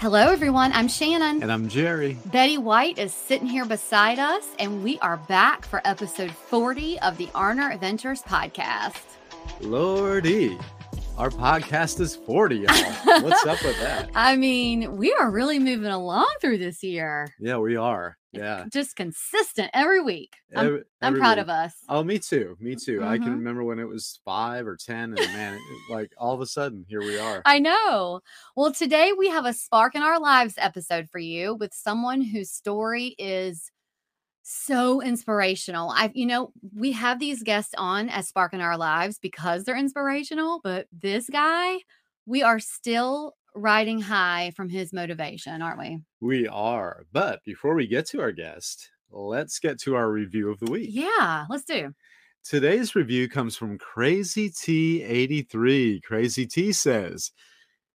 Hello, everyone. I'm Shannon. And I'm Jerry. Betty White is sitting here beside us, and we are back for episode 40 of the Arner Adventures podcast. Lordy, our podcast is 40, y'all. What's up with that? I mean, we are really moving along through this year. Yeah, we are. Yeah. Just consistent every week. I'm, Every- I'm every proud week. of us. Oh, me too. Me too. I Mhm. can remember when it was five or 10, and man, it, like all of a sudden, here we are. I know. Well, today we have a Spark in Our Lives episode for you with someone whose story is so inspirational. I you know, we have these guests on as Spark in Our Lives because they're inspirational, but this guy, we are still riding high from his motivation, aren't we? We are. But before we get to our guest, let's get to our review of the week. Yeah, let's do. Today's review comes from Crazy T83. Crazy T says,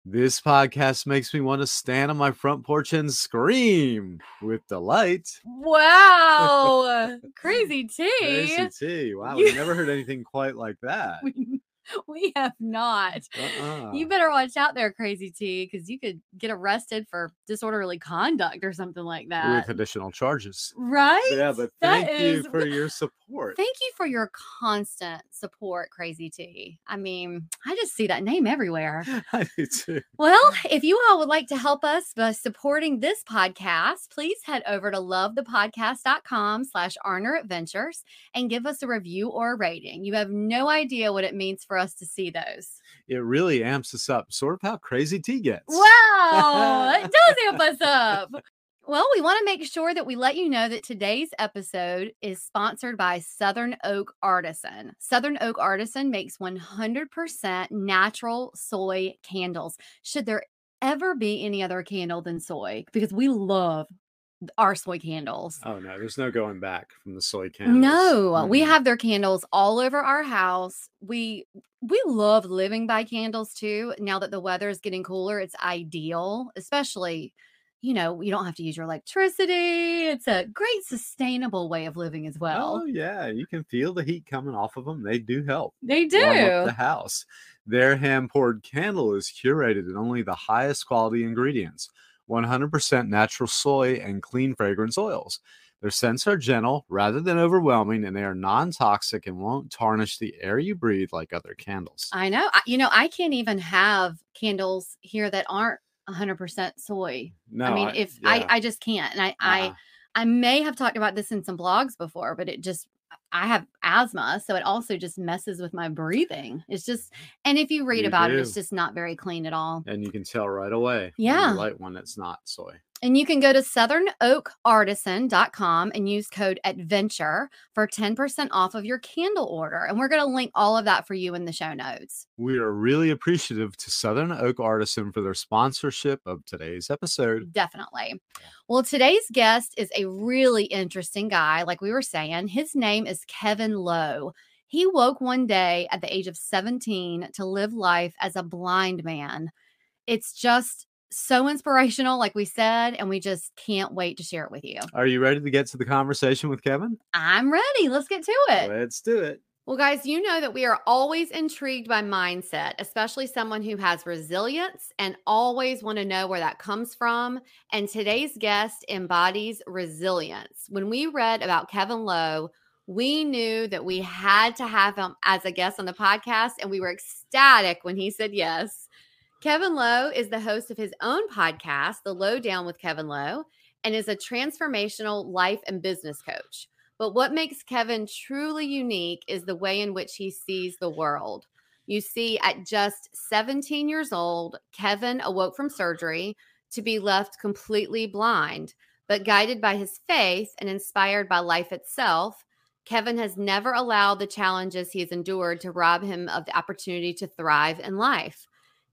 This podcast makes me want to stand on my front porch and scream with delight. Wow. Crazy T. Crazy T. Wow, You- we've never heard anything quite like that. We, we have not. Uh-uh. You better watch out there, Crazy T, because you could get arrested for disorderly conduct or something like that. with additional charges. right? Yeah, but That thank you is- for your support. Thank you for your constant support, Crazy T. I mean, I just see that name everywhere. I do too. Well, if you all would like to help us by supporting this podcast, please head over to lovethepodcast.com slash Arner Adventures and give us a review or a rating. You have no idea what it means for us to see those. It really amps us up, sort of how Crazy T gets. Wow, it does amp us up. Well, we want to make sure that we let you know that today's episode is sponsored by Southern Oak Artisan. Southern Oak Artisan makes 100% natural soy candles. Should there ever be any other candle than soy? Because we love our soy candles. Oh no, there's no going back from the soy candles. No, we Mm-mm. have their candles all over our house. We we love living by candles too. Now that the weather is getting cooler, it's ideal, especially you know, you don't have to use your electricity. It's a great sustainable way of living as well. Oh yeah, you can feel the heat coming off of them. They do help. they do. the house. Their hand poured candle is curated in only the highest quality ingredients 100% natural soy and clean fragrance oils. Their scents are gentle rather than overwhelming, and they are non toxic and won't tarnish the air you breathe like other candles. I know. I, you know, I can't even have candles here that aren't 100% soy. no, I mean, if I, yeah, I just can't. And I, I, uh-uh. I may have talked about this in some blogs before, but it just I have asthma, so it also just messes with my breathing. It's just and if you read You about it, it's just not very clean at all. and you can tell right away. Yeah. light one that's not soy. And you can go to southernoakartisan.com and use code adventure for 10% off of your candle order. And we're going to link all of that for you in the show notes. We are really appreciative to Southern Oak Artisan for their sponsorship of today's episode. Definitely. Well, today's guest is a really interesting guy. Like we were saying, his name is Kevin Lowe. He woke one day at the age of 17 to live life as a blind man. It's just so inspirational, like we said, and we just can't wait to share it with you. Are you ready to get to the conversation with Kevin? I'm ready. Let's get to it. Let's do it. Well, guys, you know that we are always intrigued by mindset, especially someone who has resilience and always want to know where that comes from. And today's guest embodies resilience. When we read about Kevin Lowe, we knew that we had to have him as a guest on the podcast, and we were ecstatic when he said yes. Kevin Lowe is the host of his own podcast, The Lowdown with Kevin Lowe, and is a transformational life and business coach. But what makes Kevin truly unique is the way in which he sees the world. You see, at just 17 years old, Kevin awoke from surgery to be left completely blind. But guided by his faith and inspired by life itself, Kevin has never allowed the challenges he has endured to rob him of the opportunity to thrive in life.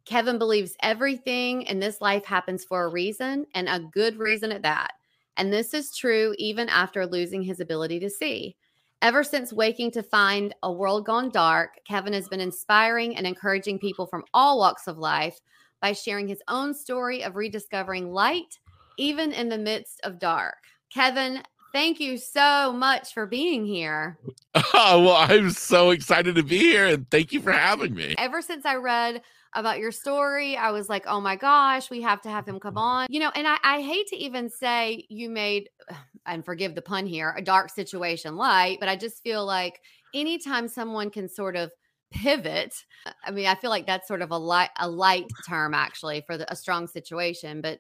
Kevin believes everything in this life happens for a reason and a good reason at that. And this is true even after losing his ability to see. Ever since waking to find a world gone dark, Kevin has been inspiring and encouraging people from all walks of life by sharing his own story of rediscovering light, even in the midst of dark. Kevin, thank you so much for being here. Oh, well, I'm so excited to be here and thank you for having me. Ever since I read about your story, I was like, oh my gosh, we have to have him come mm-hmm. on. You know, and I, I hate to even say you made, and forgive the pun here, a dark situation light, but I just feel like anytime someone can sort of pivot uh, i mean i feel like that's sort of a light a light term actually for the, a strong situation but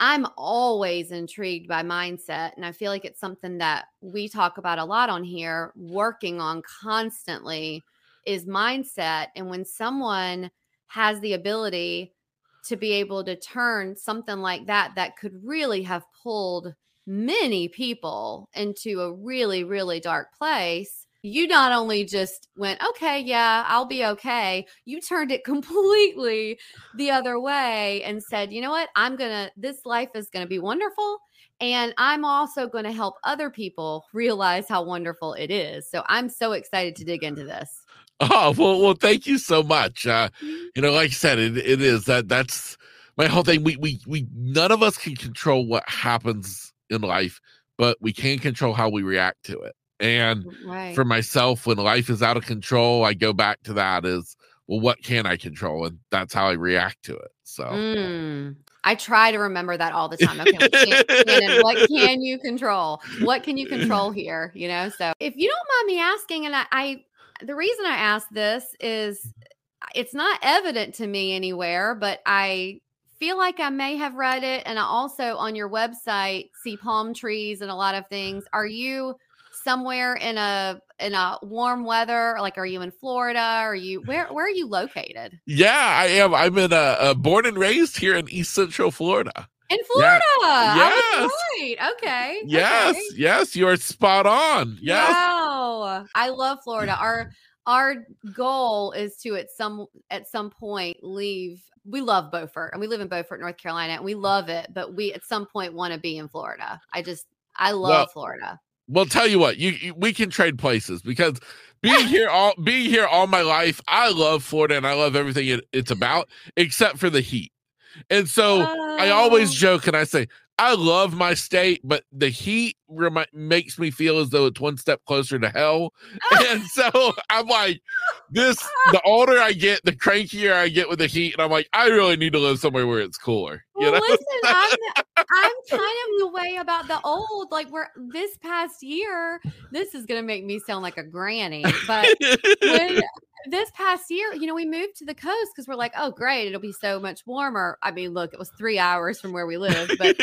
i'm always intrigued by mindset and i feel like it's something that we talk about a lot on here working on constantly is mindset and when someone has the ability to be able to turn something like that that could really have pulled many people into a really really dark place you not only just went, okay, yeah, I'll be okay. You turned it completely the other way and said, you know what? I'm to, this life is to be wonderful. And I'm also to help other people realize how wonderful it is. So I'm so excited to dig into this. Oh, well, well, thank you so much. Uh, mm-hmm. you know, like I said, it, it is that that's my whole thing. We, we, we, none of us can control what happens in life, but we can control how we react to it. And right. for myself, when life is out of control, I go back to that as well, what can I control? And that's how I react to it. So mm. I try to remember that all the time. Okay, what can, what can you control? What can you control here? You know, so if you don't mind me asking, and I, I the reason I ask this is mm-hmm. it's not evident to me anywhere, but I feel like I may have read it. And I also on your website see palm trees and a lot of things. Are you somewhere in a in a warm weather? Like, are you in Florida? Are you where? Where are you located? Yeah, I am. I'm in a, a born and raised here in East Central Florida. In Florida. Yes. right. Okay. Yes. Okay. Yes. You are spot on. Yes. Wow. I love Florida. Our our goal is to at some at some point leave. We love Beaufort and we live in Beaufort, North Carolina, and we love it, but we at some point want to be in Florida. I just I love well, Florida well, tell you what, you, you, we can trade places because being here all being here all my life, I love Florida and I love everything it, it's about, except for the heat. And so I always oh. joke and I say, I love my state, but the heat remi- makes me feel as though it's one step closer to hell. and so I'm like, this, the older I get, the crankier I get with the heat. And I'm like, I really need to live somewhere where it's cooler. Well, know? listen, I'm, I'm kind of the way about the old, like where this past year, this is going to make me sound like a granny, but when this past year, you know, we moved to the coast because we're like, oh, great, it'll be so much warmer. I mean, look, it was three hours from where we live, but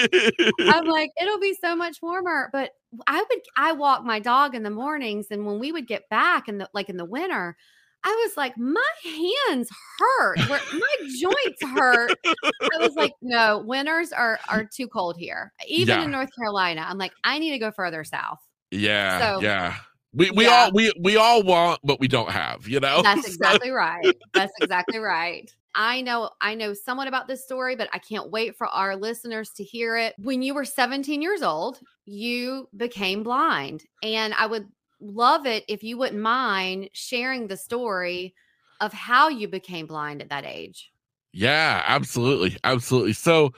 I'm like, it'll be so much warmer. But I would, I walk my dog in the mornings, and when we would get back in the like in the winter, I was like, my hands hurt, where my joints hurt. I was like, no, winters are are too cold here, even yeah. in North Carolina. I'm like, I need to go further south. Yeah, so, yeah. We we yeah. all we we all want, but we don't have. You know. That's exactly right. That's exactly right. I know I know somewhat about this story, but I can't wait for our listeners to hear it. When you were 17 years old, you became blind, and I would love it if you wouldn't mind sharing the story of how you became blind at that age. Yeah, absolutely. Absolutely. So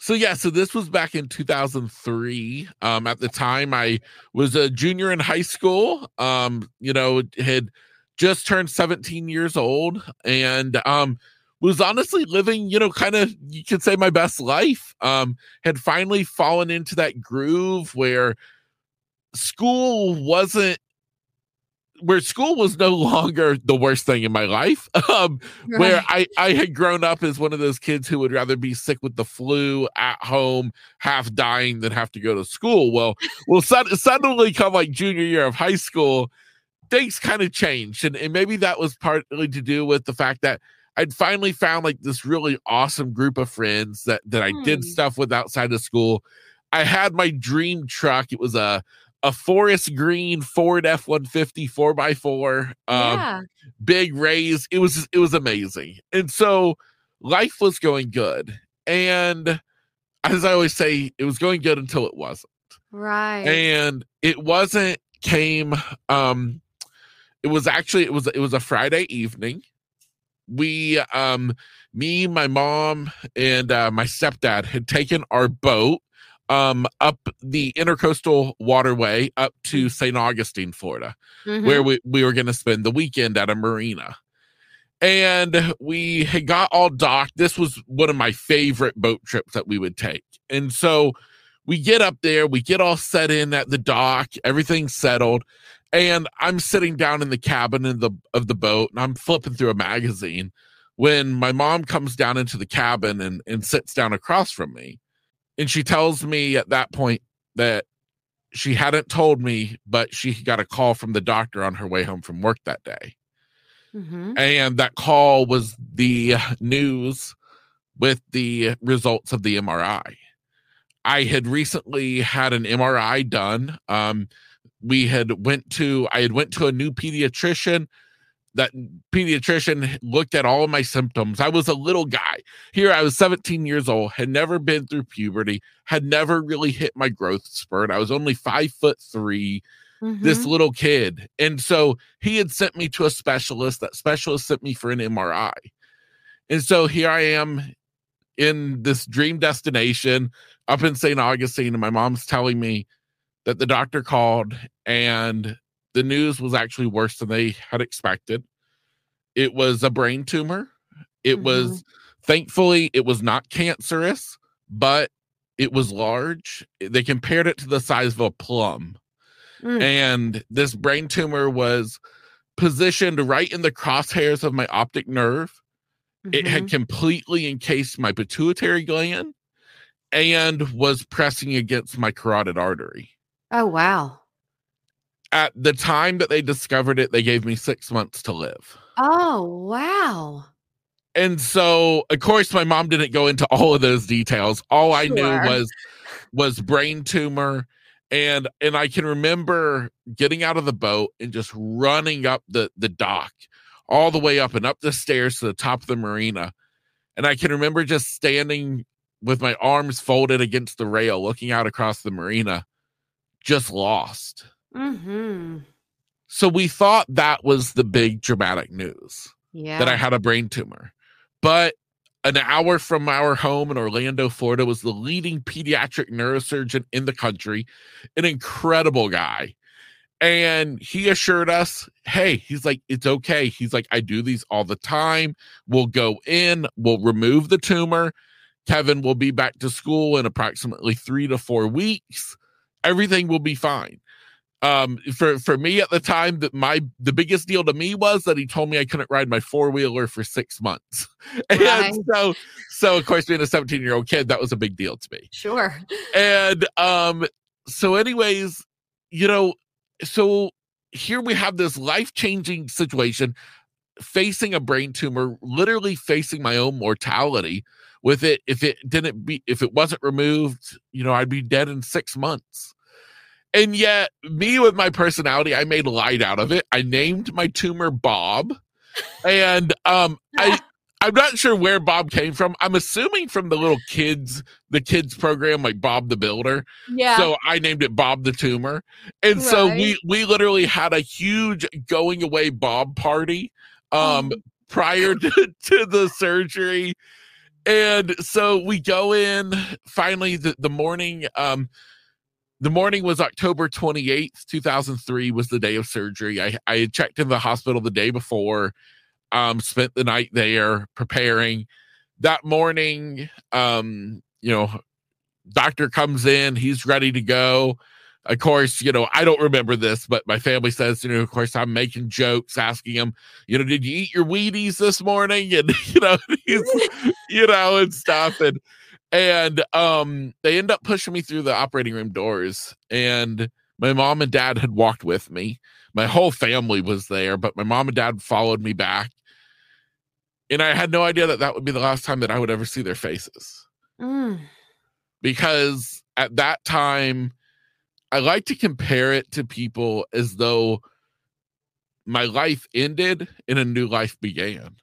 so yeah, so this was back in 2003. Um, at the time, I was a junior in high school. Um, you know, had just turned 17 years old, and um, was honestly living, you know, kind of you could say my best life. Um, had finally fallen into that groove where school wasn't where school was no longer the worst thing in my life. Um, right. where I I had grown up as one of those kids who would rather be sick with the flu at home, half dying, than have to go to school. Well, well, suddenly come like junior year of high school, things kind of changed, and, and maybe that was partly to do with the fact that I'd finally found like this really awesome group of friends that that I did hmm. stuff with outside of school. I had my dream truck. It was a a forest green Ford F 150 4x4, um, yeah. big raise. It was it was amazing. And so life was going good. And as I always say, it was going good until it wasn't. Right. And it wasn't came um it was actually it was it was a Friday evening. We um me, my mom, and uh, my stepdad had taken our boat um, up the intercoastal waterway up to mm. St. Augustine, Florida, mm-hmm. where we, we were going to spend the weekend at a marina. And we had got all docked. This was one of my favorite boat trips that we would take. And so we get up there, we get all set in at the dock, everything's settled. And I'm sitting down in the cabin in the of the boat and I'm flipping through a magazine when my mom comes down into the cabin and, and sits down across from me and she tells me at that point that she hadn't told me, but she got a call from the doctor on her way home from work that day. Mm-hmm. And that call was the news with the results of the MRI. I had recently had an MRI done. Um, we had went to I had went to a new pediatrician that pediatrician looked at all of my symptoms. I was a little guy. Here I was 17 years old, had never been through puberty, had never really hit my growth spurt. I was only five foot 3 mm-hmm. this little kid. And so he had sent me to a specialist. That specialist sent me for an MRI. And so here I am in this dream destination up in St. Augustine, and my mom's telling me that the doctor called and the news was actually worse than they had expected. It was a brain tumor. It mm-hmm. was thankfully it was not cancerous, but it was large. They compared it to the size of a plum. Mm. And this brain tumor was positioned right in the crosshairs of my optic nerve. Mm-hmm. It had mm-hmm. completely encased my pituitary gland and was pressing against my carotid artery. Oh, wow at the time that they discovered it, they gave me six months to live. Oh, wow. And so, of course, my mom didn't go into all of those details. All I knew was was brain tumor. And and I can remember getting out of the boat and just running up the, the dock, all the way up and up the stairs to the top of the marina. And I can remember just standing with my arms folded against the rail, looking out across the marina, just lost. Mm-hmm. So we thought that was the big dramatic news. Yeah. That I had a brain tumor. But an hour from our home in Orlando, Florida, was the leading pediatric neurosurgeon in the country, an incredible guy. And he assured us, hey, he's like, it's okay. He's like, I do these all the time. We'll go in, we'll remove the tumor. Kevin will be back to school in approximately three to four weeks. Everything will be fine um for for me at the time that my the biggest deal to me was that he told me i couldn't ride my four-wheeler for six months. And right. so so of course being a 17 year old kid that was a big deal to me. Sure. And um so anyways you know so here we have this life-changing situation facing a brain tumor literally facing my own mortality with it. If it didn't be if it wasn't removed you know i'd be dead in six months and yet, me with my personality, I made light out of it. I named my tumor Bob. And um I I'm not sure where Bob came from. I'm assuming from the little kids, the kids program like Bob the Builder. Yeah. So I named it Bob the Tumor. And right. so we we literally had a huge going away Bob party um oh. prior to, to the surgery. And so we go in finally the, the morning um the morning was October 28th, 2003 was the day of surgery. I, I had checked in the hospital the day before, um, spent the night there preparing. That morning, um, you know, doctor comes in, he's ready to go. of course, you know, I don't remember this, but my family says, you know, of course, I'm making jokes, asking him, you know, did you eat your Wheaties this morning? And you know, you know, and stuff. And and um they end up pushing me through the operating room doors. And my mom and dad had walked with me. My whole family was there, but my mom and dad followed me back. And I had no idea that that would be the last time that I would ever see their faces. Mm. Because at that time, I like to compare it to people as though my life ended and a new life began.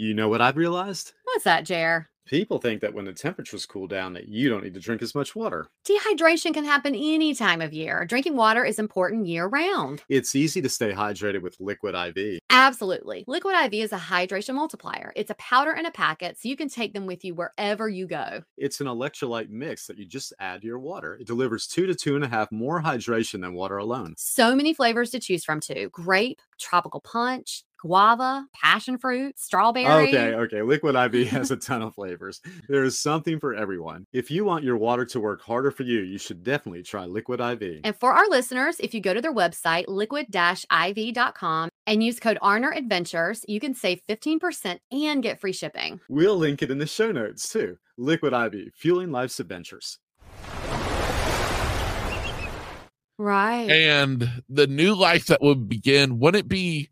You know what I've realized? What's that, Jer? People think that when the temperatures cool down that you don't need to drink as much water. Dehydration can happen any time of year. Drinking water is important year round. It's easy to stay hydrated with Liquid IV. Absolutely. Liquid IV is a hydration multiplier. It's a powder and a packet, so you can take them with you wherever you go. It's an electrolyte mix that you just add to your water. It delivers two to two and a half more hydration than water alone. So many flavors to choose from, too grape, tropical punch, guava, passion fruit, strawberry. Okay, okay. Liquid IV has a ton of flavors. There is something for everyone. If you want your water to work harder for you, you should definitely try Liquid IV. And for our listeners, if you go to their website, liquid-iv.com, and use code Arner Adventures, you can save 15% and get free shipping. We'll link it in the show notes too. Liquid IV, fueling life's adventures. Right. And the new life that would begin wouldn't be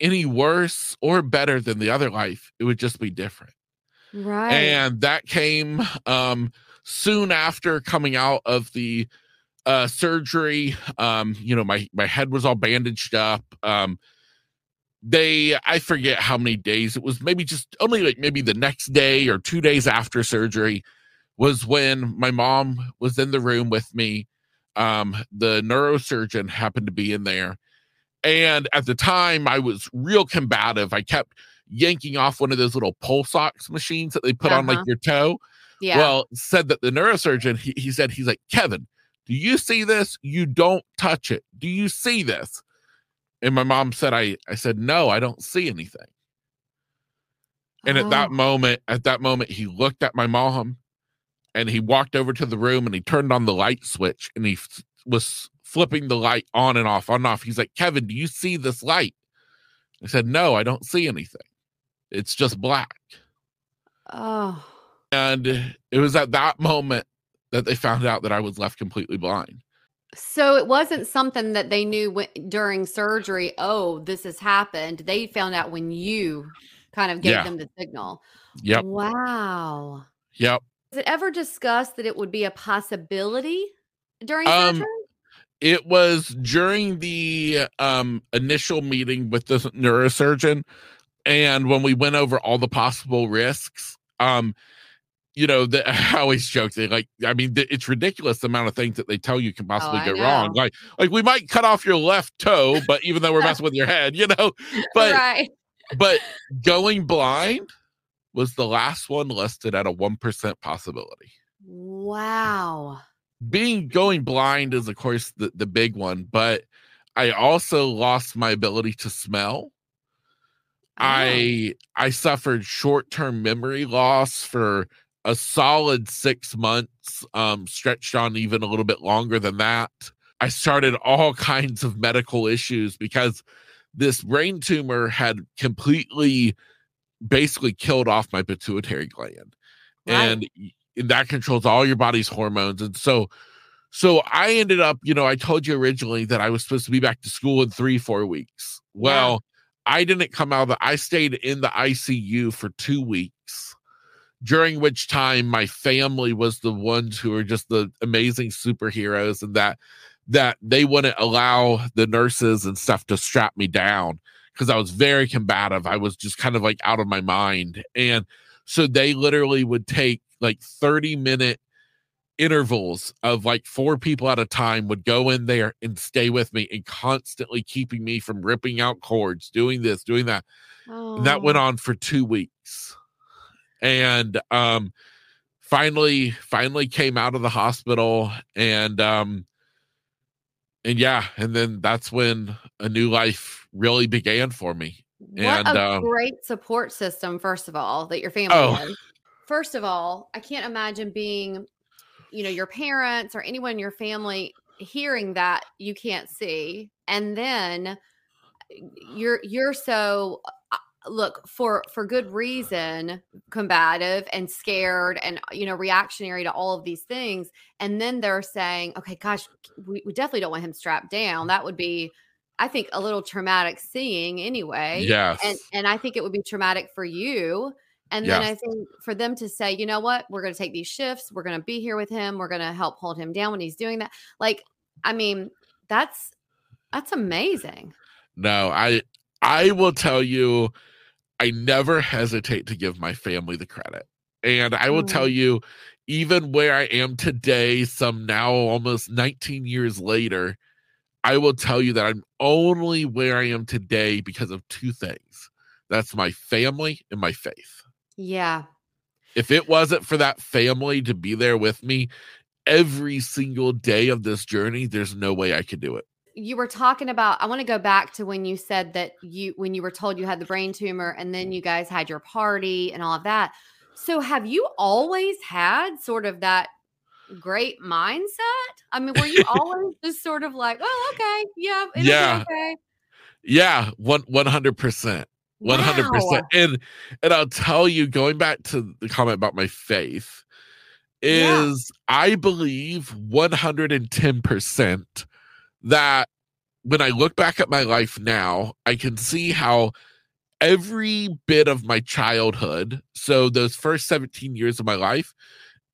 any worse or better than the other life. It would just be different. right. And that came um soon after coming out of the uh surgery. Um, you know, my my head was all bandaged up. Um they I forget how many days it was, maybe just only like maybe the next day or two days after surgery was when my mom was in the room with me. Um, the neurosurgeon happened to be in there. And at the time, I was real combative. I kept yanking off one of those little pulse ox machines that they put on like Uh-huh. your toe. yeah. Well, said that the neurosurgeon, he, he said, he's like, Kevin, do you see this? You don't touch it. Do you see this? And my mom said, I, I said, no, I don't see anything. And at that Oh. moment, at that moment, he looked at my mom and he walked over to the room and he turned on the light switch and he was flipping the light on and off, on and off. He's like, Kevin, do you see this light? I said, no, I don't see anything. It's just black. Oh. And it was at that moment that they found out that I was left completely blind. So it wasn't something that they knew when, during surgery. Oh, this has happened. They found out when you kind of gave Yeah. them the signal. Yep. Wow. Yep. Was it ever discussed that it would be a possibility during Um, surgery? It was during the um, initial meeting with the neurosurgeon. And when we went over all the possible risks, um, you know, the, I always joke they like, I mean, th- it's ridiculous the amount of things that they tell you can possibly Oh, go wrong. Like, like we might cut off your left toe, but even though we're messing with your head, you know, but right. but going blind was the last one listed at a 1% possibility. Wow. Being going blind is of course the, the big one, but I also lost my ability to smell. Oh. I I suffered short-term memory loss for a solid 6 months, um stretched on even a little bit longer than that. I started all kinds of medical issues because this brain tumor had completely basically killed off my pituitary gland Right. and that controls all your body's hormones and so so i ended up you know i told you originally that i was supposed to be back to school in three four weeks well i didn't come out of the i stayed in the icu for two weeks during which time my family was the ones who were just the amazing superheroes and that that they wouldn't allow the nurses and stuff to strap me down because I was very combative. I was just kind of like out of my mind. And so they literally would take like 30 minute intervals of like four people at a time would go in there and stay with me and constantly keeping me from ripping out cords, doing this, doing that. And that went on for two weeks. And um finally, finally came out of the hospital and um and yeah, and then that's when a new life really began for me. What And, a um, great support system, first of all, that your family Oh. is. First of all, I can't imagine being you know your parents or anyone in your family hearing that you can't see. And then you're you're so uh, look for for good reason combative and scared and you know reactionary to all of these things. And then they're saying okay gosh we, we definitely don't want him strapped down. That would be i think a little traumatic seeing anyway. Yes. and and i think it would be traumatic for you and then Yes. i think for them to say you know what we're going to take these shifts we're going to be here with him we're going to help hold him down when he's doing that like i mean that's that's amazing No, I I will tell you, I never hesitate to give my family the credit. And I will tell mm. you, even where I am today, some now almost 19 years later, I will tell you that I'm only where I am today because of two things. That's my family and my faith. Yeah If it wasn't for that family to be there with me every single day of this journey, there's no way I could do it. you were talking about i want to go back to when you said that you when you were told you had the brain tumor and then you guys had your party and all of that so have you always had sort of that great mindset i mean were you always just sort of like oh okay yeah Yeah. okay Yeah, one one hundred percent. One hundred percent. And and I'll tell you, going back to the comment about my faith, Yeah. is I believe one hundred and ten percent that when I look back at my life now, I can see how every bit of my childhood, so those first 17 years of my life,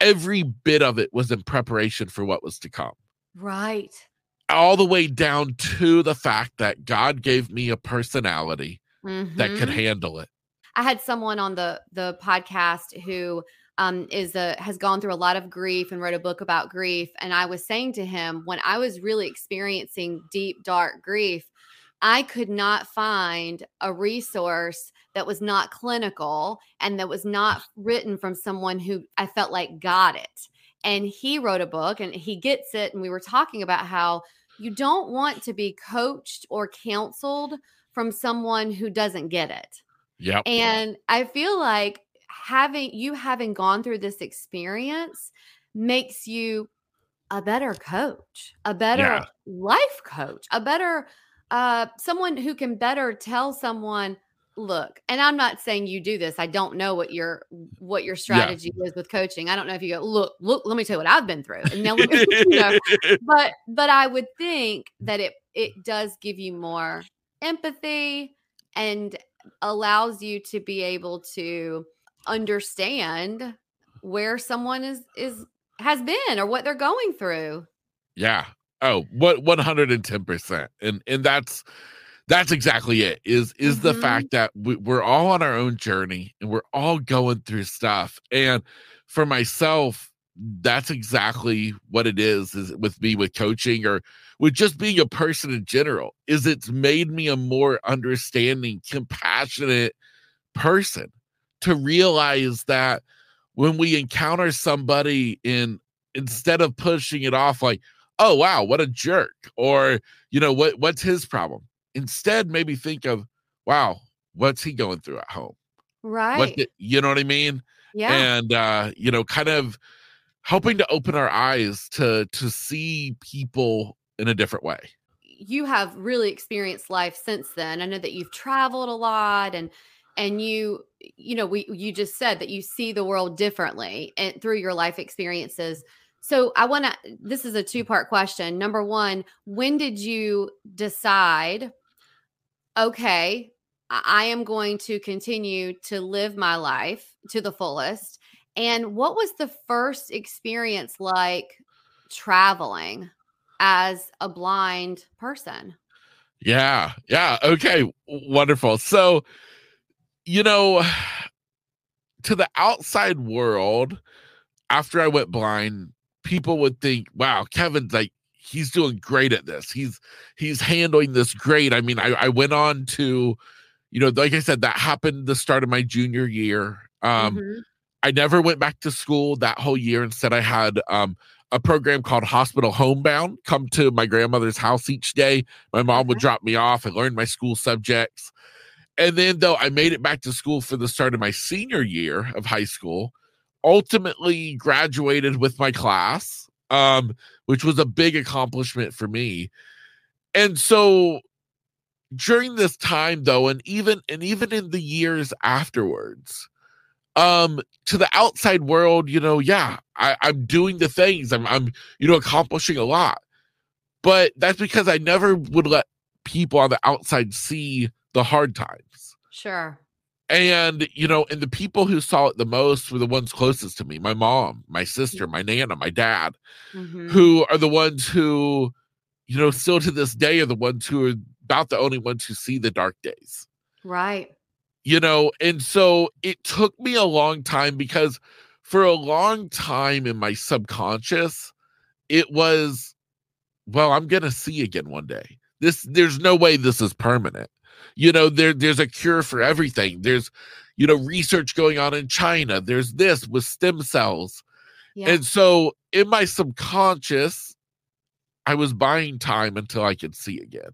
every bit of it was in preparation for what was to come right all the way down to the fact that God gave me a personality that could Mhm. handle it. I had someone on the the podcast who um, is a has gone through a lot of grief and wrote a book about grief. And I was saying to him when I was really experiencing deep dark grief, I could not find a resource that was not clinical and that was not written from someone who I felt like got it. And he wrote a book and he gets it. And we were talking about how you don't want to be coached or counseled from someone who doesn't get it. Yeah. And I feel like having you having gone through this experience makes you a better coach, a better Yeah. life coach, a better uh someone who can better tell someone look and i'm not saying you do this i don't know what your what your strategy is with coaching i don't know if you go look look let me tell you what i've been through and now you know, but but i would think that it it does give you more empathy and allows you to be able to understand where someone is is has been or what they're going through yeah. Oh, what one hundred and ten percent, and that's that's exactly it. Is is the Mhm. fact that we, we're all on our own journey and we're all going through stuff. And for myself, that's exactly what it is. Is with me with coaching or with just being a person in general. Is it's made me a more understanding, compassionate person to realize that when we encounter somebody in instead of pushing it off like oh wow what a jerk or you know what what's his problem instead maybe think of wow what's he going through at home right what the- you know what i mean yeah and uh you know kind of helping to open our eyes to to see people in a different way you have really experienced life since then. I know that you've traveled a lot and and you you know we you just said that you see the world differently and through your life experiences. So I want to this is a mm. two-part question. Number 1, when did you decide okay, I am going to continue to live my life to the fullest? And what was the first experience like traveling as a blind person? Yeah. Yeah. Okay. Wonderful. So, you know, to the outside world, after I went blind, people would think, wow, Kevin's like, he's doing great at this. He's he's handling this great. I mean, I, I went on to, you know, like I said, that happened the start of my junior year. Um, Mhm. I never went back to school that whole year. Instead, I had um, a program called Hospital Homebound come to my grandmother's house each day. My mom would drop me off. I learned my school subjects. And then, though, I made it back to school for the start of my senior year of high school. ultimately graduated with my class, um, which was a big accomplishment for me. And so during this time though, and even and even in the years afterwards, um, to the outside world, you know, yeah, I, I'm doing the things, I'm I'm, you know, accomplishing a lot. But that's because I never would let people on the outside see the hard times. Sure. And, you know, and the people who saw it the most were the ones closest to me my mom, my sister, my nana, my dad, Mhm. who are the ones who, you know, still to this day are the ones who are about the only ones who see the dark days, Right. You know. And so it took me a long time because for a long time in my subconscious, it was, well, I'm going to see again one day. This, there's no way this is permanent you know there there's a cure for everything there's you know research going on in china there's this with stem cells Yeah. and so in my subconscious i was buying time until i could see again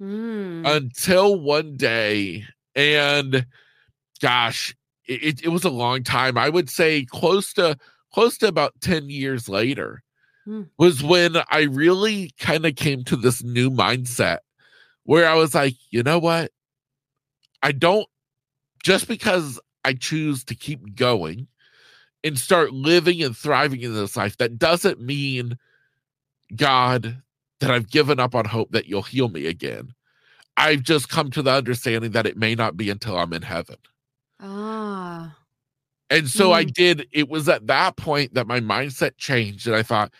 Mm. until one day and gosh it, it, was a long time. I would say close to close to about 10 years later Hmm. was when i really kind of came to this new mindset where i was like you know what? I don't just because i choose to keep going and start living and thriving in this life that doesn't mean god that i've given up on hope that you'll heal me again I've just come to the understanding that it may not be until I'm in heaven. ah. And so I did, it was at that point that my mindset changed. And I thought,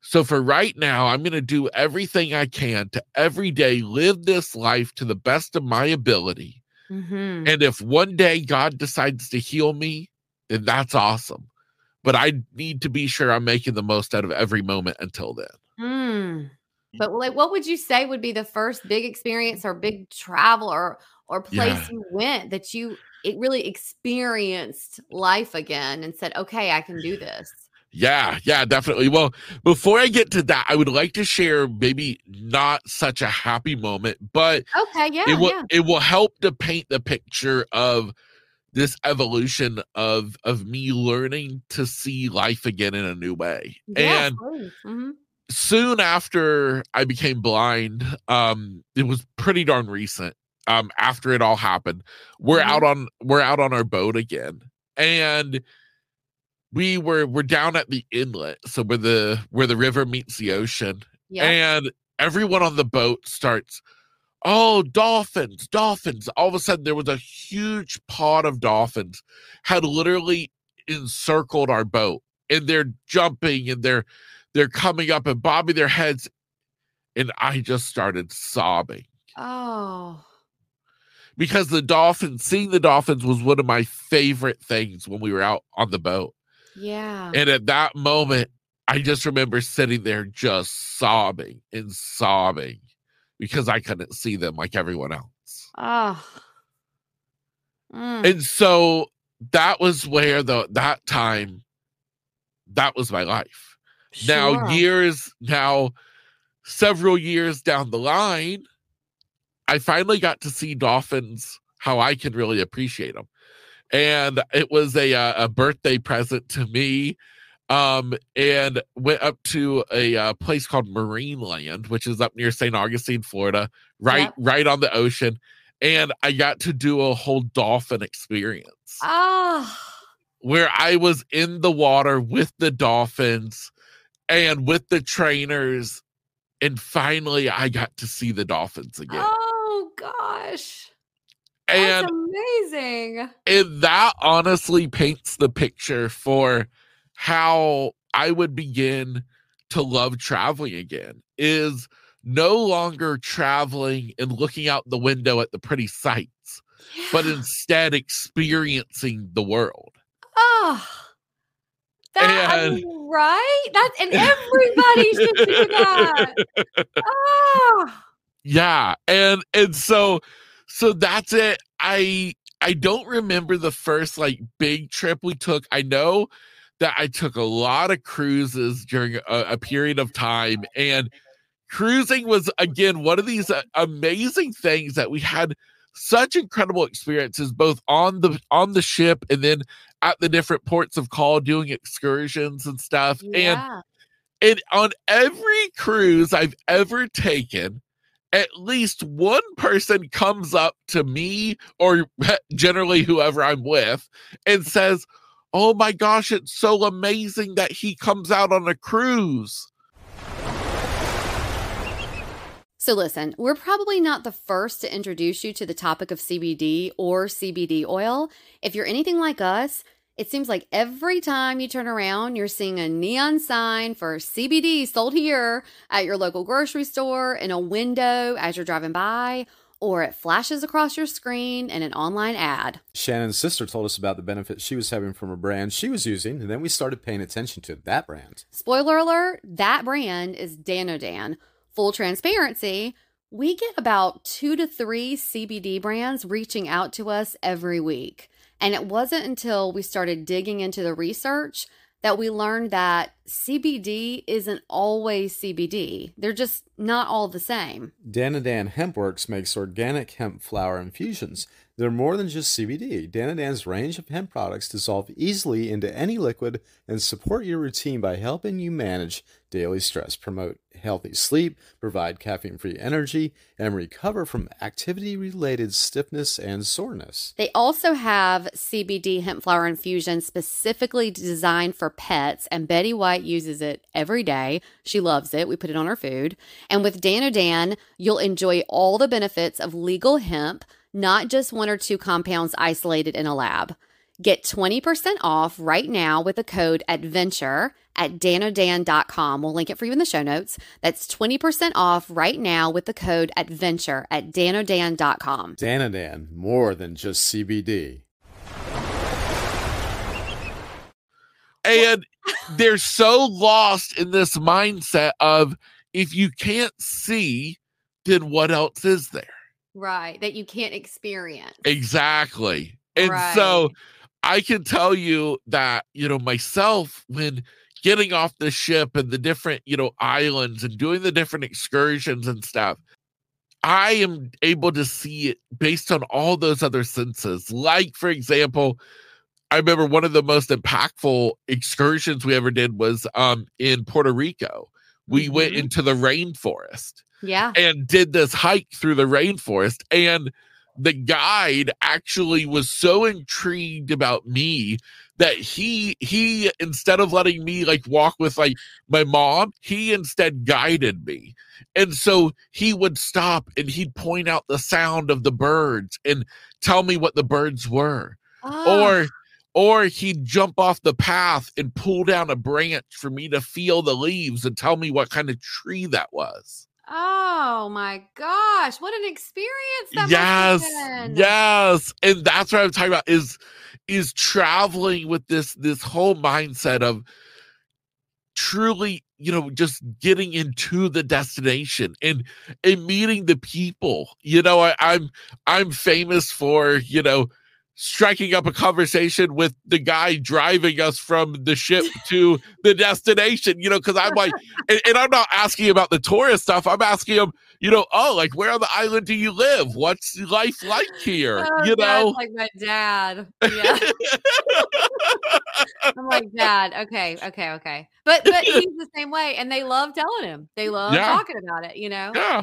so for right now, I'm going to do everything I can to every day live this life to the best of my ability. hmm And if one day God decides to heal me, then that's awesome. But I need to be sure I'm making the most out of every moment until then. Mm. But like, what would you say would be the first big experience or big travel or or place Yeah. you went that you it really experienced life again and said, "Okay, I can do this." Yeah, yeah, definitely. Well, before I get to that, I would like to share maybe not such a happy moment, but Okay, yeah, it will yeah. it will help to paint the picture of this evolution of of me learning to see life again in a new way. Yeah, And please. Mm-hmm. Soon after I became blind, um, it was pretty darn recent. Um, after it all happened, we're Mhm. out on we're out on our boat again, and we were we're down at the inlet, so where the where the river meets the ocean, Yeah. and everyone on the boat starts, oh, dolphins, dolphins. All of a sudden, there was a huge pod of dolphins had literally encircled our boat, and they're jumping and they're they're coming up and bobbing their heads, and I just started sobbing oh. because the dolphins, seeing the dolphins, was one of my favorite things when we were out on the boat. Yeah. And at that moment, I just remember sitting there just sobbing and sobbing because I couldn't see them like everyone else. Oh. Mm. And so that was where the that time that was my life. Now years now several years down the line, I finally got to see dolphins how I can really appreciate them. And it was a uh, a birthday present to me um and went up to a uh, place called Marineland, which is up near St. Augustine, Florida, right Yep. right on the ocean. And I got to do a whole dolphin experience Oh. where I was in the water with the dolphins and with the trainers. And finally, I got to see the dolphins again. Oh gosh. and amazing. and that honestly paints the picture for how I would begin to love traveling again is no longer traveling and looking out the window at the pretty sights, but instead experiencing the world. Oh, that And- right? That's and everybody should do that. Oh, Yeah, and and so so that's it. I I don't remember the first like big trip we took. I know that I took a lot of cruises during a, a period of time and cruising was again one of these uh, amazing things that we had such incredible experiences both on the on the ship and then at the different ports of call doing excursions and stuff. Yeah. And and on every cruise I've ever taken, at least one person comes up to me or generally whoever I'm with and says, Oh my gosh, it's so amazing that he comes out on a cruise. So, listen, we're probably not the first to introduce you to the topic of CBD or CBD oil. If you're anything like us, it seems like every time you turn around, you're seeing a neon sign for CBD sold here at your local grocery store, in a window as you're driving by, or it flashes across your screen in an online ad. Shannon's sister told us about the benefits she was having from a brand she was using, and then we started paying attention to that brand. Spoiler alert, that brand is Danodan. Full transparency, we get about two to three CBD brands reaching out to us every week. And it wasn't until we started digging into the research that we learned that CBD isn't always CBD. They're just not all the same. Danodan Hempworks makes organic hemp flower infusions. They're more than just CBD. Danodan's range of hemp products dissolve easily into any liquid and support your routine by helping you manage daily stress, promote healthy sleep, provide caffeine free energy, and recover from activity related stiffness and soreness. They also have CBD hemp flower infusion specifically designed for pets, and Betty White uses it every day. She loves it. We put it on her food. And with Danodan, you'll enjoy all the benefits of legal hemp, not just one or two compounds isolated in a lab. Get 20% off right now with the code ADVENTURE at danodan.com. We'll link it for you in the show notes. That's 20% off right now with the code ADVENTURE at danodan.com. Danodan, more than just CBD. And they're so lost in this mindset of if you can't see, then what else is there? Right. That you can't experience. Exactly. And so I can tell you that, you know, myself, when getting off the ship and the different, you know, islands and doing the different excursions and stuff, I am able to see it based on all those other senses. Like, for example, I remember one of the most impactful excursions we ever did was um in Puerto Rico. We mm-hmm. went into the rainforest. Yeah. And did this hike through the rainforest. And the guide actually was so intrigued about me that he he instead of letting me like walk with like my mom he instead guided me and so he would stop and he'd point out the sound of the birds and tell me what the birds were oh. or or he'd jump off the path and pull down a branch for me to feel the leaves and tell me what kind of tree that was Oh my gosh, what an experience that yes, yes. And that's what I'm talking about is is traveling with this this whole mindset of truly, you know, just getting into the destination and and meeting the people. You know, I, I'm I'm famous for, you know, striking up a conversation with the guy driving us from the ship to the destination, you know, because I'm like, and, and, I'm not asking about the tourist stuff. I'm asking him, you know, oh, like where on the island do you live? What's life like here? Oh, you know, like my dad. Yeah. I'm like, Dad, okay, okay, okay. But but he's the same way, and they love telling him. They love yeah. talking about it, you know. Yeah.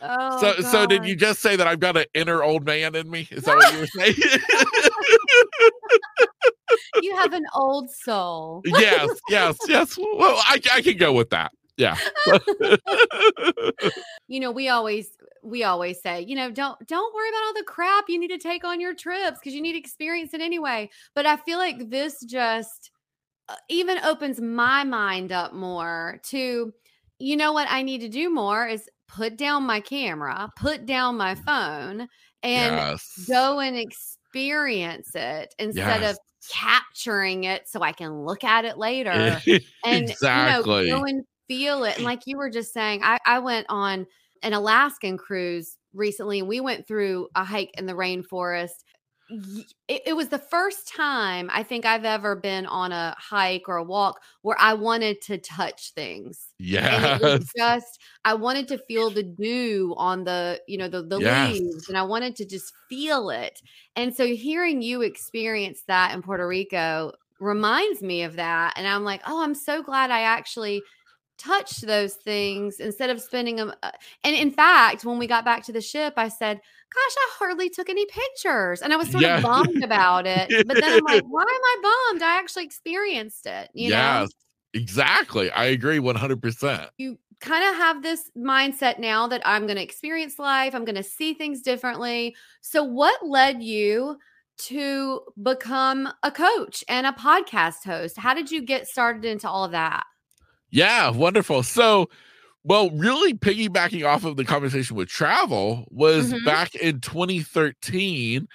Oh, so, God. so did you just say that I've got an inner old man in me? Is that what you were saying? you have an old soul. yes, yes, yes. Well, I, I can go with that. Yeah. you know, we always we always say, you know, don't don't worry about all the crap you need to take on your trips because you need to experience it anyway. But I feel like this just uh, even opens my mind up more to you know what I need to do more is put down my camera, put down my mm. phone, and yes. go and experience it instead yes. of capturing it so I can look at it later. and exactly. you know, go and feel it. And like you were just saying, I, I went on an Alaskan cruise recently and we went through a hike in the rainforest it, it, was the first time I think I've ever been on a hike or a walk where I wanted to touch things. Yeah. just I wanted to feel the dew on the, you know, the, the yes. leaves and I wanted to just feel it. And so hearing you experience that in Puerto Rico reminds me of that. And I'm like, oh, I'm so glad I actually touched those things instead of spending them. Uh, and in fact, when we got back to the ship, I said, gosh, I hardly took any pictures. And I was sort yeah. of bummed about it. But then I'm like, why am I bummed? I actually experienced it. You yes, know? exactly. I agree 100%. You kind of have this mindset now that I'm going to experience life, I'm going to see things differently. So, what led you? To become a coach and a podcast host. How did you get started into all of that? Yeah, wonderful. So, well, really piggybacking off of the conversation with travel was mm-hmm. back in 2013,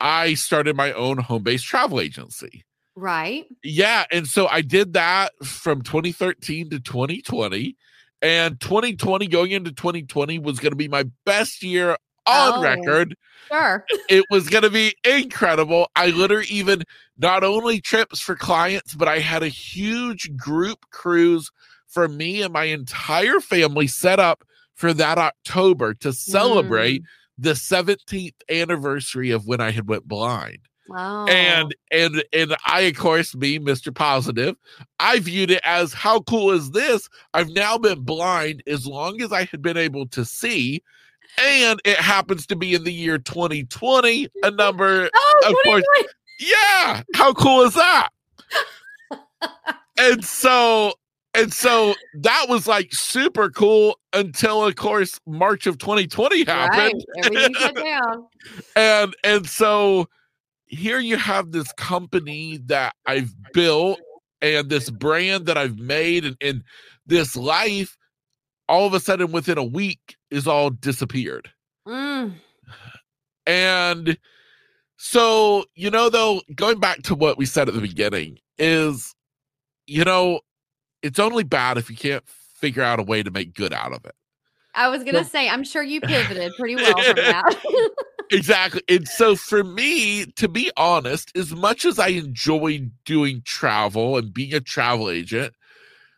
I started my own home based travel agency. Right. Yeah. And so I did that from 2013 to 2020. And 2020 going into 2020 was going to be my best year on oh, record. Sure. it was going to be incredible. I literally even not only trips for clients, but I had a huge group cruise for me and my entire family set up for that October to celebrate mm. the 17th anniversary of when I had went blind. Wow. And and and I of course being Mr. Positive, I viewed it as how cool is this? I've now been blind as long as I had been able to see and it happens to be in the year 2020 a number oh, of course yeah how cool is that? And so and so that was like super cool until of course march of 2020 happened. Right. everything shut down. And and so here you have this company that i've built and this brand that i've made and, and this life all of a sudden within a week is all disappeared. Mm. And so, you know, though, going back to what we said at the beginning, is, you know, it's only bad if you can't figure out a way to make good out of it. I was going to so, say, I'm sure you pivoted pretty well from that. exactly. And so, for me, to be honest, as much as I enjoy doing travel and being a travel agent,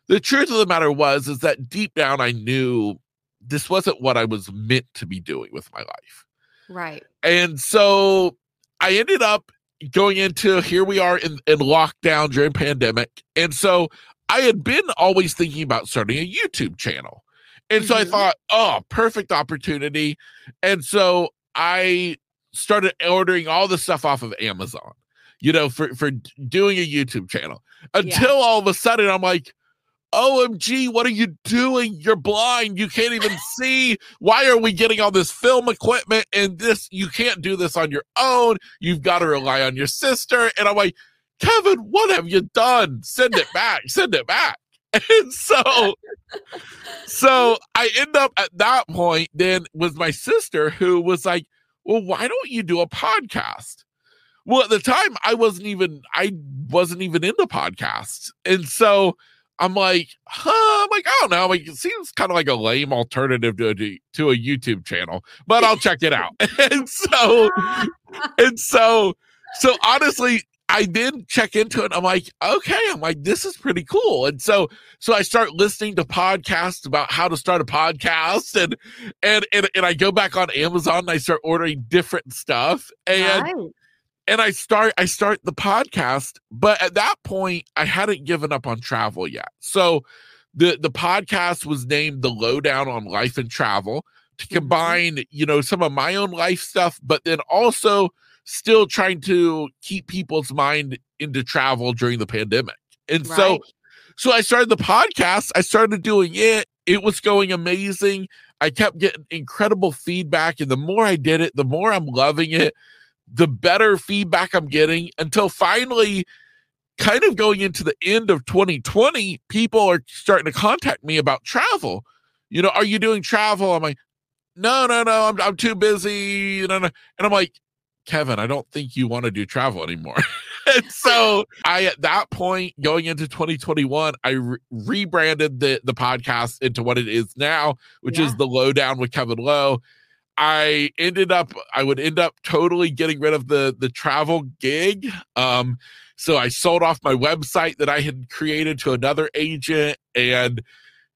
the truth of the matter was is that deep down I knew this wasn't what I was meant to be doing with my life. Right. And so I ended up going into here we are in, in lockdown during pandemic. And so I had been always thinking about starting a YouTube channel. And so mm-hmm. I thought, oh, perfect opportunity. And so I started ordering all the stuff off of Amazon, you know, for, for doing a YouTube channel until yeah. all of a sudden I'm like, OMG, what are you doing? You're blind. You can't even see. Why are we getting all this film equipment and this? You can't do this on your own. You've got to rely on your sister. And I'm like, Kevin, what have you done? Send it back. Send it back. And so, so I end up at that point then with my sister who was like, well, why don't you do a podcast? Well, at the time I wasn't even, I wasn't even into podcasts. And so, I'm like, huh? I'm like, I don't know. Like, it seems kind of like a lame alternative to a, to a YouTube channel, but I'll check it out. and so, and so, so honestly, I did check into it. I'm like, okay. I'm like, this is pretty cool. And so, so I start listening to podcasts about how to start a podcast, and and and, and I go back on Amazon and I start ordering different stuff. And nice and I start I start the podcast, but at that point I hadn't given up on travel yet. So the the podcast was named the lowdown on life and travel to mm-hmm. combine, you know, some of my own life stuff, but then also still trying to keep people's mind into travel during the pandemic. And right. so so I started the podcast, I started doing it. It was going amazing. I kept getting incredible feedback and the more I did it, the more I'm loving it the better feedback I'm getting until finally, kind of going into the end of 2020, people are starting to contact me about travel. You know, are you doing travel? I'm like, no, no, no, I'm, I'm too busy. And I'm like, Kevin, I don't think you want to do travel anymore. and so I, at that point, going into 2021, I re- rebranded the, the podcast into what it is now, which yeah. is the lowdown with Kevin Lowe. I ended up I would end up totally getting rid of the the travel gig. Um so I sold off my website that I had created to another agent and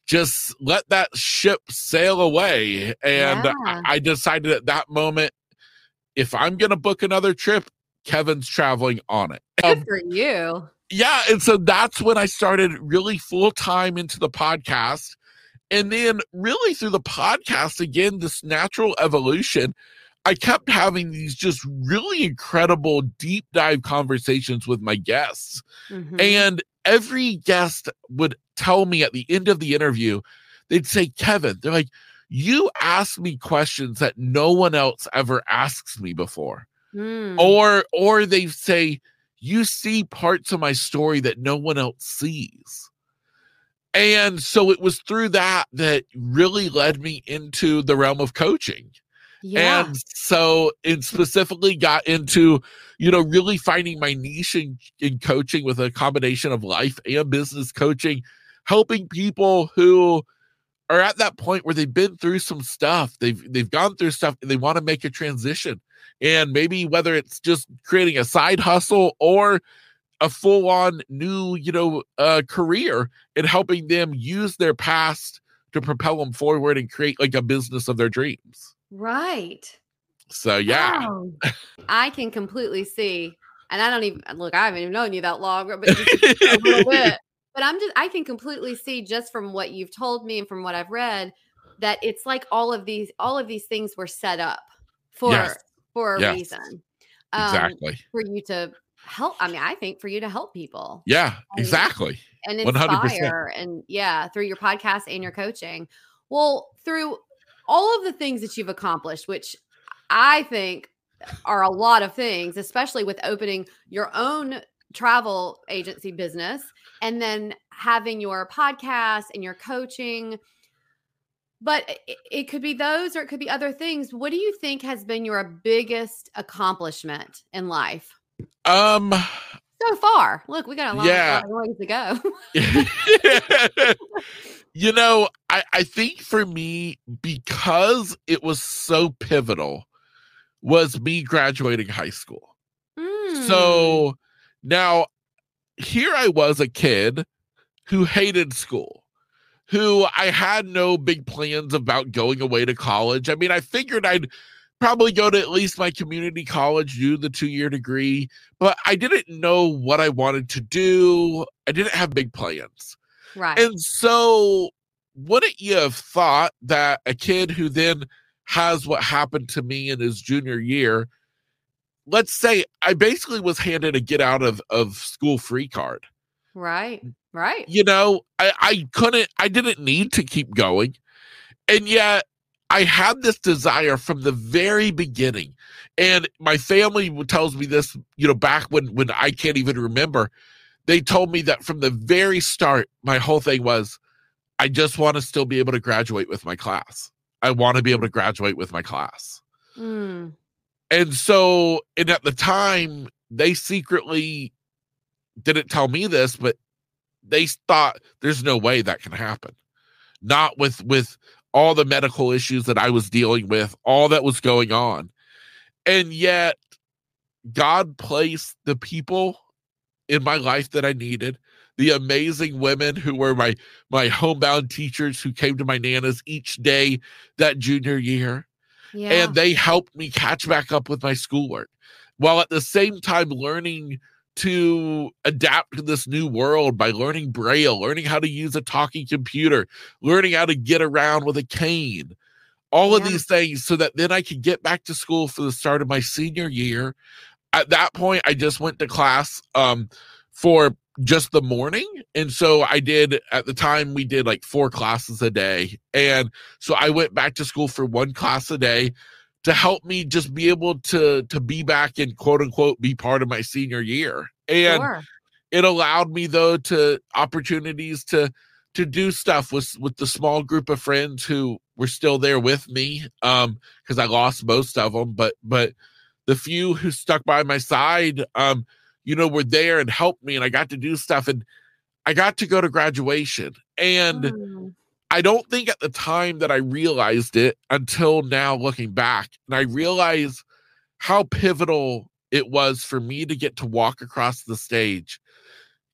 just let that ship sail away. And yeah. I, I decided at that moment if I'm going to book another trip, Kevin's traveling on it. Good um, for you. Yeah. And so that's when I started really full time into the podcast. And then, really, through the podcast, again, this natural evolution, I kept having these just really incredible deep dive conversations with my guests. Mm-hmm. And every guest would tell me at the end of the interview, they'd say, Kevin, they're like, you ask me questions that no one else ever asks me before. Mm. Or or they say, you see parts of my story that no one else sees. And so it was through that that really led me into the realm of coaching. Yeah. And so it specifically got into, you know, really finding my niche in, in coaching with a combination of life and business coaching, helping people who are at that point where they've been through some stuff. They've they've gone through stuff and they want to make a transition. And maybe whether it's just creating a side hustle or a full on new, you know, uh, career and helping them use their past to propel them forward and create like a business of their dreams. Right. So yeah. Wow. I can completely see. And I don't even look, I haven't even known you that long, but a little bit. But I'm just I can completely see just from what you've told me and from what I've read that it's like all of these all of these things were set up for yes. for a yes. reason. Um, exactly. For you to help. I mean, I think for you to help people. Yeah, and, exactly. And inspire 100%. and yeah, through your podcast and your coaching. Well, through all of the things that you've accomplished, which I think are a lot of things, especially with opening your own travel agency business and then having your podcast and your coaching. But it, it, could be those or it could be other things. What do you think has been your biggest accomplishment in life? Um so far. Look, we got a long, yeah. ways to go. you know, I, I think for me, because it was so pivotal, was me graduating high school. Mm. So now here I was a kid who hated school, who I had no big plans about going away to college. I mean, I figured I'd probably go to at least my community college, do the two year degree, but I didn't know what I wanted to do. I didn't have big plans. Right. And so, wouldn't you have thought that a kid who then has what happened to me in his junior year, let's say I basically was handed a get out of, of school free card. Right. Right. You know, I, I couldn't, I didn't need to keep going. And yet I had this desire from the very beginning. And my family tells me this, you know, back when when I can't even remember. They told me that from the very start, my whole thing was, I just want to still be able to graduate with my class. I want to be able to graduate with my class. Mm. And so, and at the time, they secretly didn't tell me this, but they thought there's no way that can happen. Not with with all the medical issues that I was dealing with, all that was going on. And yet, God placed the people in my life that I needed, the amazing women who were my my homebound teachers who came to my nanas each day that junior year. Yeah. And they helped me catch back up with my schoolwork while at the same time learning to adapt to this new world by learning braille, learning how to use a talking computer, learning how to get around with a cane, all yeah. of these things so that then I could get back to school for the start of my senior year. At that point, I just went to class um, for just the morning. And so I did at the time we did like four classes a day. And so I went back to school for one class a day to help me just be able to to be back and quote unquote be part of my senior year and sure. it allowed me though to opportunities to to do stuff with with the small group of friends who were still there with me um because i lost most of them but but the few who stuck by my side um you know were there and helped me and i got to do stuff and i got to go to graduation and mm. I don't think at the time that I realized it until now looking back. And I realize how pivotal it was for me to get to walk across the stage.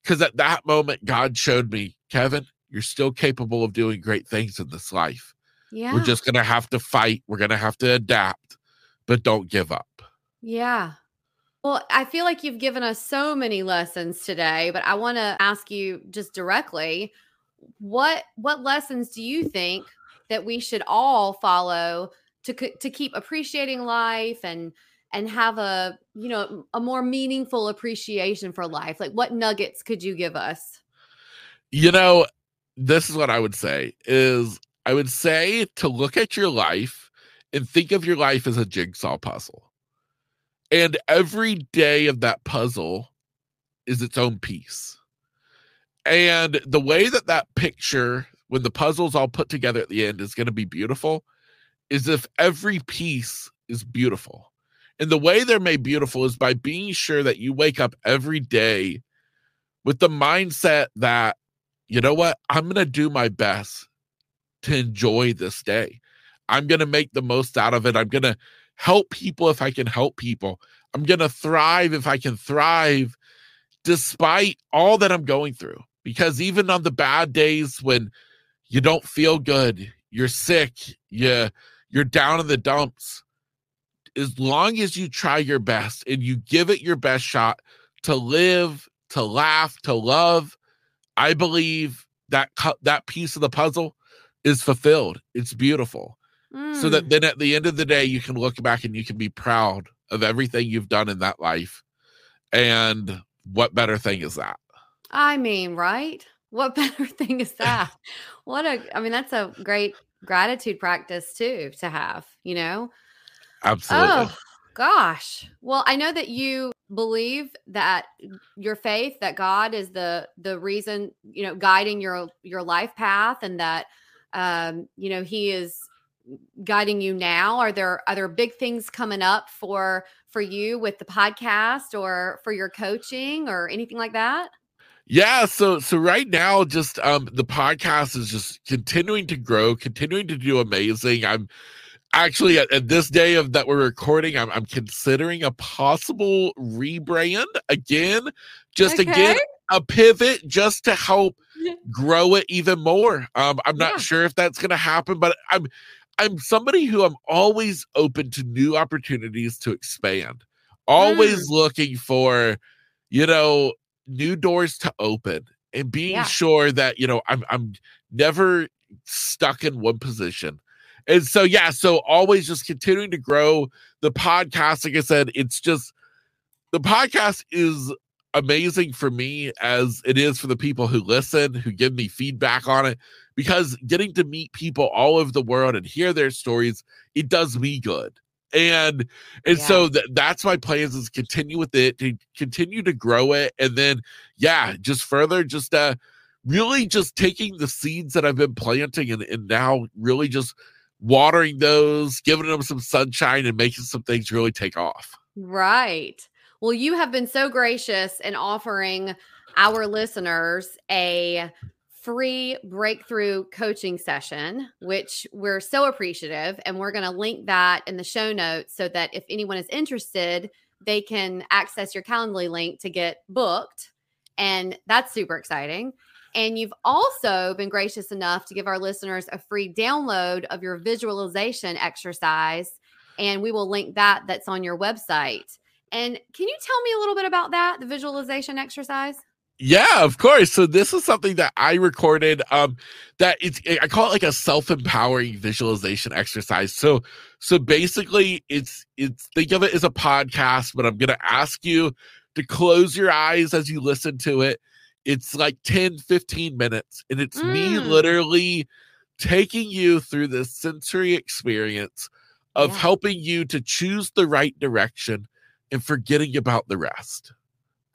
Because at that moment, God showed me, Kevin, you're still capable of doing great things in this life. Yeah. We're just going to have to fight. We're going to have to adapt, but don't give up. Yeah. Well, I feel like you've given us so many lessons today, but I want to ask you just directly what what lessons do you think that we should all follow to to keep appreciating life and and have a you know a more meaningful appreciation for life? Like what nuggets could you give us? You know this is what i would say is i would say to look at your life and think of your life as a jigsaw puzzle. And every day of that puzzle is its own piece and the way that that picture when the puzzle's all put together at the end is going to be beautiful is if every piece is beautiful and the way they're made beautiful is by being sure that you wake up every day with the mindset that, you know what, I'm going to do my best to enjoy this day. I'm going to make the most out of it. I'm going to help people if I can help people. I'm going to thrive if I can thrive despite all that I'm going through. Because even on the bad days when you don't feel good, you're sick, you you're down in the dumps, as long as you try your best and you give it your best shot to live, to laugh, to love, I believe that that piece of the puzzle is fulfilled. It's beautiful. Mm. So that mm. then at the end of the day you can look back and you can be proud of everything you've done in that life. And what better thing is that? I mean, right? What better thing is that? what a I mean that's a great gratitude practice too to have, you know? Absolutely. Oh, gosh. Well, I know that you believe that your faith that God is the the reason, you know, guiding your your life path and that um, you know, he is guiding you now. Are there other big things coming up for for you with the podcast or for your coaching or anything like that? Yeah, so so right now, just um the podcast is just continuing to grow, continuing to do amazing. I'm actually at, at, this day of that we're recording i'm, I'm considering a possible rebrand again just okay. again a pivot just to help grow it even more um, i'm not yeah. sure if that's going to happen but i'm i'm somebody who i'm always open to new opportunities to expand always mm. looking for you know new doors to open and being yeah. sure that you know i'm i'm never stuck in one position and so, yeah, so always just continuing to grow the podcast. Like I said, it's just the podcast is amazing for me as it is for the people who listen, who give me feedback on it, because getting to meet people all over the world and hear their stories, it does me good. And and yeah. so th- that's my plans is continue with it to continue to grow it and then yeah just further just uh really just taking the seeds that I've been planting and, and now really just watering those, giving them some sunshine, and making some things really take off. Right. Well, you have been so gracious in offering our listeners a free breakthrough coaching session, which we're so appreciative. And we're going to link that in the show notes so that if anyone is interested, they can access your Calendly link to get booked. And that's super exciting. And you've also been gracious enough to give our listeners a free download of your visualization exercise. And we will link that that's on your website. And can you tell me a little bit about that, the visualization exercise? Yeah, of course. So this is something that I recorded um that it's I call it like a self-empowering visualization exercise. So so basically it's it's think of it as a podcast, but I'm going to ask you to close your eyes as you listen to it it's like 10 15 minutes and it's mm. me literally taking you through this sensory experience of yeah. helping you to choose the right direction and forgetting about the rest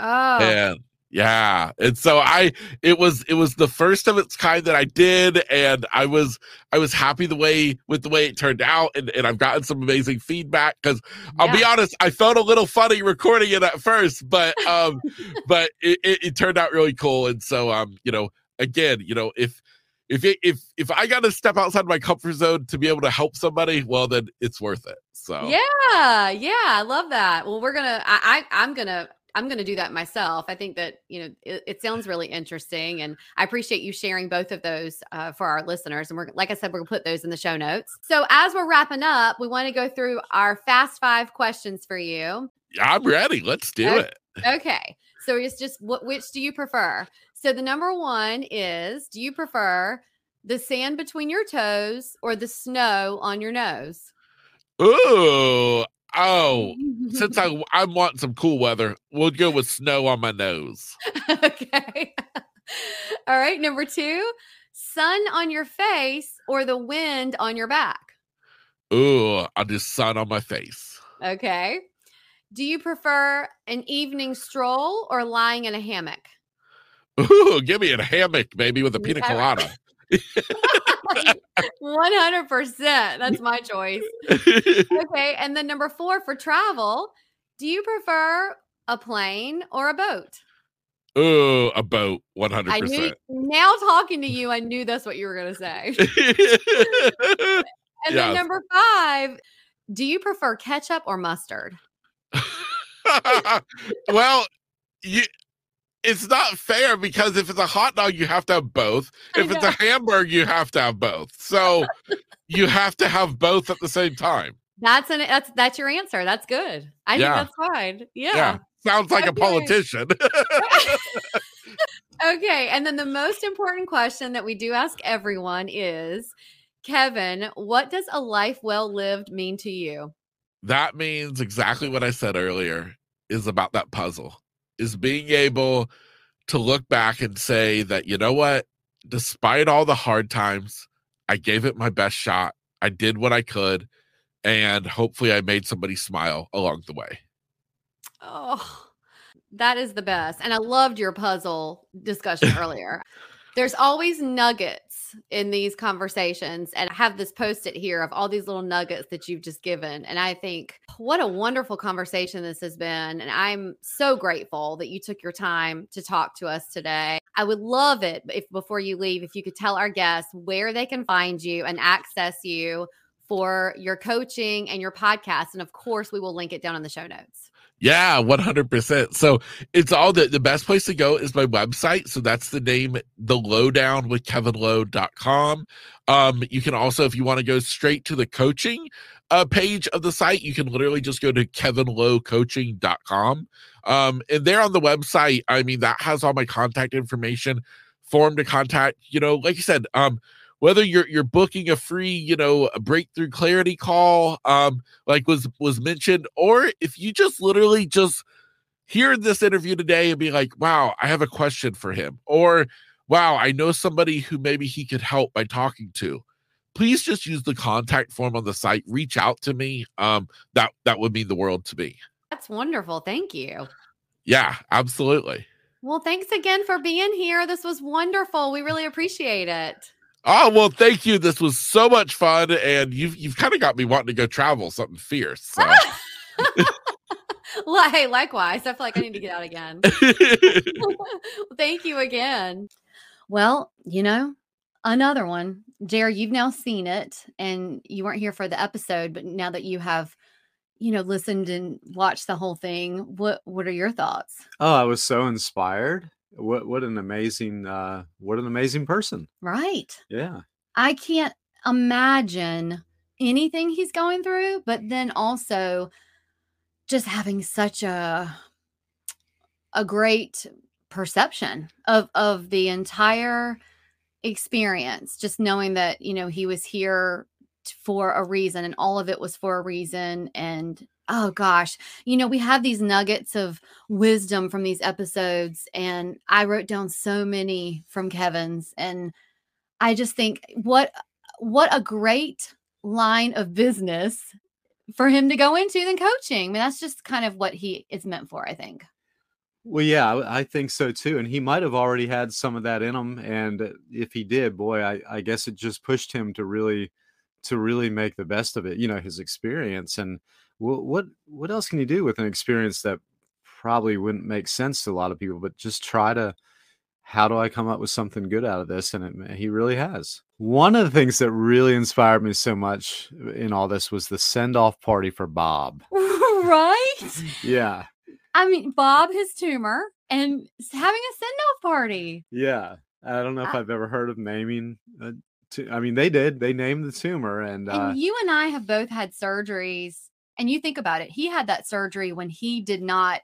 oh and yeah. And so I it was it was the first of its kind that I did and I was I was happy the way with the way it turned out and, and I've gotten some amazing feedback cuz I'll be honest, I felt a little funny recording it at first, but um but it, it, it turned out really cool and so um you know again, you know, if if it, if if I got to step outside my comfort zone to be able to help somebody, well, then it's worth it. So yeah, yeah, I love that. Well, we're gonna, I, I I'm gonna I'm going to do that myself. I think that, you know, it, it, sounds really interesting. And I appreciate you sharing both of those uh, for our listeners. And we're, like I said, we're going to put those in the show notes. So as we're wrapping up, we want to go through our fast five questions for you. I'm ready. Let's do okay. it. Okay. So it's just what, which do you prefer? So the number one is do you prefer the sand between your toes or the snow on your nose? Ooh, Oh, since I I want some cool weather, we'll go with snow on my nose. okay. All right. Number two, sun on your face or the wind on your back. Ooh, I'll do sun on my face. Okay. Do you prefer an evening stroll or lying in a hammock? Ooh, give me a hammock, baby, with a pina colada. 100%. That's my choice. Okay. And then number four for travel, do you prefer a plane or a boat? Oh, a boat, 100%. I knew, now talking to you, I knew that's what you were going to say. and then number five, do you prefer ketchup or mustard? well, you it's not fair because if it's a hot dog, you have to have both. If it's a hamburger, you have to have both. So you have to have both at the same time. That's an that's that's your answer. That's good. I yeah. think that's fine. Yeah. yeah. Sounds like okay. a politician. okay. And then the most important question that we do ask everyone is Kevin, what does a life well lived mean to you? That means exactly what I said earlier is about that puzzle is being able to look back and say that, you know what, despite all the hard times, I gave it my best shot. I did what I could. And hopefully I made somebody smile along the way. Oh, that is the best. And I loved your puzzle discussion earlier. There's always nuggets in these conversations. And I have this post it here of all these little nuggets that you've just given. And I think, what a wonderful conversation this has been. And I'm so grateful that you took your time to talk to us today. I would love it if before you leave, if you could tell our guests where they can find you and access you for your coaching and your podcast. And of course, we will link it down in the show notes. Yeah, 100%. So it's all the, the best place to go is my website. So that's the name, the lowdown with kevinlowe.com. Um, you can also, if you want to go straight to the coaching uh, page of the site, you can literally just go to kevinlowecoaching.com. Um, and there on the website, I mean, that has all my contact information, form to contact, you know, like I said, um, whether you're you're booking a free you know a breakthrough clarity call um like was was mentioned or if you just literally just hear this interview today and be like wow i have a question for him or wow i know somebody who maybe he could help by talking to please just use the contact form on the site reach out to me um that that would mean the world to me. That's wonderful thank you. Yeah absolutely. Well thanks again for being here this was wonderful we really appreciate it Oh well, thank you. This was so much fun, and you've you've kind of got me wanting to go travel something fierce. So. well, hey, likewise. I feel like I need to get out again. thank you again. Well, you know, another one. Jared, you've now seen it, and you weren't here for the episode, but now that you have, you know, listened and watched the whole thing, what what are your thoughts? Oh, I was so inspired what what an amazing uh what an amazing person. Right. Yeah. I can't imagine anything he's going through but then also just having such a a great perception of of the entire experience just knowing that you know he was here for a reason and all of it was for a reason and oh gosh, you know, we have these nuggets of wisdom from these episodes, and I wrote down so many from Kevin's, and I just think what what a great line of business for him to go into than coaching. I mean, that's just kind of what he is meant for, I think. Well, yeah, I think so too. And he might have already had some of that in him. And uh, if he did, boy, I, I guess it just pushed him to really to really make the best of it, you know, his experience. And what what what else can you do with an experience that probably wouldn't make sense to a lot of people, but just try to how do I come up with something good out of this? And it, he really has. One of the things that really inspired me so much in all this was the send off party for Bob. right? Yeah. I mean, Bob, his tumor, and having a send off party. Yeah. I don't know if I- I've ever heard of naming. A I mean, they did. They named the tumor, and, uh, And you and I have both had surgeries. And you think about it, he had that surgery when he did not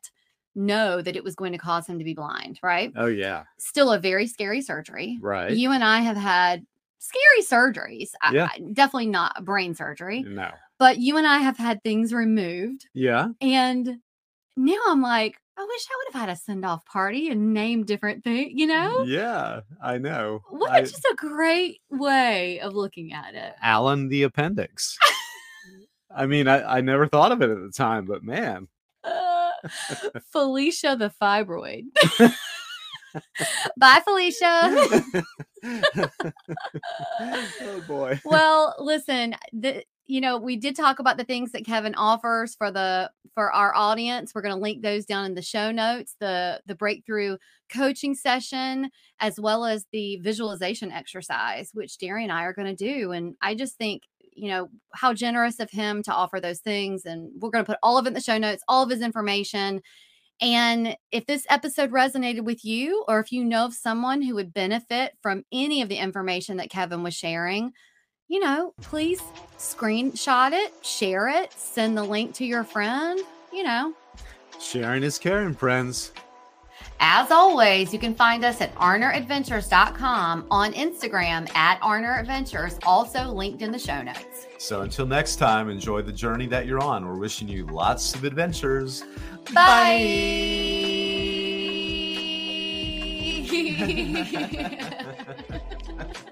know that it was going to cause him to be blind, right? oh yeah, Still a very scary surgery. right. You and I have had scary surgeries. Yeah. I- definitely not brain surgery, no. but you and I have had things removed. Yeah. And now I'm like, I wish I would have had a send off party and named different things, you know? Yeah, I know. What I- a, just a great way of looking at it. Alan the appendix. I mean, I, I never thought of it at the time, but man, Uh, Felicia the fibroid. Bye, Felicia. oh boy. well, listen, the you know, we did talk about the things that Kevin offers for the for our audience. We're going to link those down in the show notes, the the breakthrough coaching session as well as the visualization exercise which Derry and I are going to do and I just think you know how generous of him to offer those things and we're going to put all of it in the show notes all of his information and if this episode resonated with you, or if you know of someone who would benefit from any of the information that Kevin was sharing, you know, please screenshot it, share it, send the link to your friend, you know. Sharing is caring, friends. As always, you can find us at arneradventures.com on Instagram at Arner Adventures, also linked in the show notes. So until next time, enjoy the journey that you're on. We're wishing you lots of adventures. Bye.